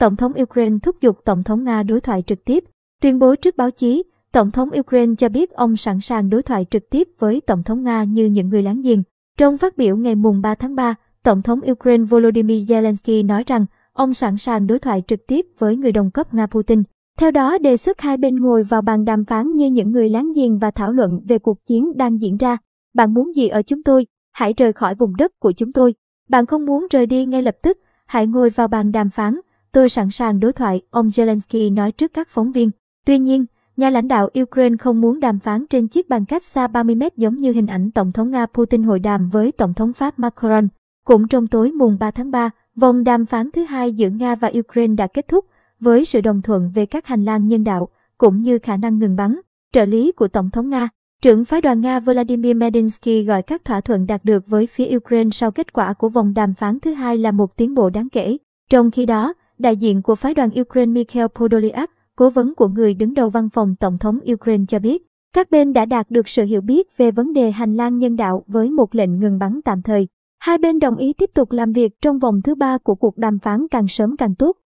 Tổng thống Ukraine thúc giục Tổng thống Nga đối thoại trực tiếp. Tuyên bố trước báo chí, Tổng thống Ukraine cho biết ông sẵn sàng đối thoại trực tiếp với Tổng thống Nga như những người láng giềng. Trong phát biểu ngày mùng 3 tháng 3, Tổng thống Ukraine Volodymyr Zelensky nói rằng ông sẵn sàng đối thoại trực tiếp với người đồng cấp Nga Putin. Theo đó, đề xuất hai bên ngồi vào bàn đàm phán như những người láng giềng và thảo luận về cuộc chiến đang diễn ra. Bạn muốn gì ở chúng tôi? Hãy rời khỏi vùng đất của chúng tôi. Bạn không muốn rời đi ngay lập tức, hãy ngồi vào bàn đàm phán. Tôi sẵn sàng đối thoại, ông Zelensky nói trước các phóng viên. Tuy nhiên, nhà lãnh đạo Ukraine không muốn đàm phán trên chiếc bàn cách xa 30 mét giống như hình ảnh Tổng thống Nga Putin hội đàm với Tổng thống Pháp Macron. Cũng trong tối mùng 3 tháng 3, vòng đàm phán thứ hai giữa Nga và Ukraine đã kết thúc với sự đồng thuận về các hành lang nhân đạo, cũng như khả năng ngừng bắn. Trợ lý của Tổng thống Nga, trưởng phái đoàn Nga Vladimir Medinsky gọi các thỏa thuận đạt được với phía Ukraine sau kết quả của vòng đàm phán thứ hai là một tiến bộ đáng kể. Trong khi đó, đại diện của phái đoàn Ukraine Mikhail Podolyak, cố vấn của người đứng đầu văn phòng Tổng thống Ukraine cho biết, các bên đã đạt được sự hiểu biết về vấn đề hành lang nhân đạo với một lệnh ngừng bắn tạm thời. Hai bên đồng ý tiếp tục làm việc trong vòng thứ ba của cuộc đàm phán càng sớm càng tốt.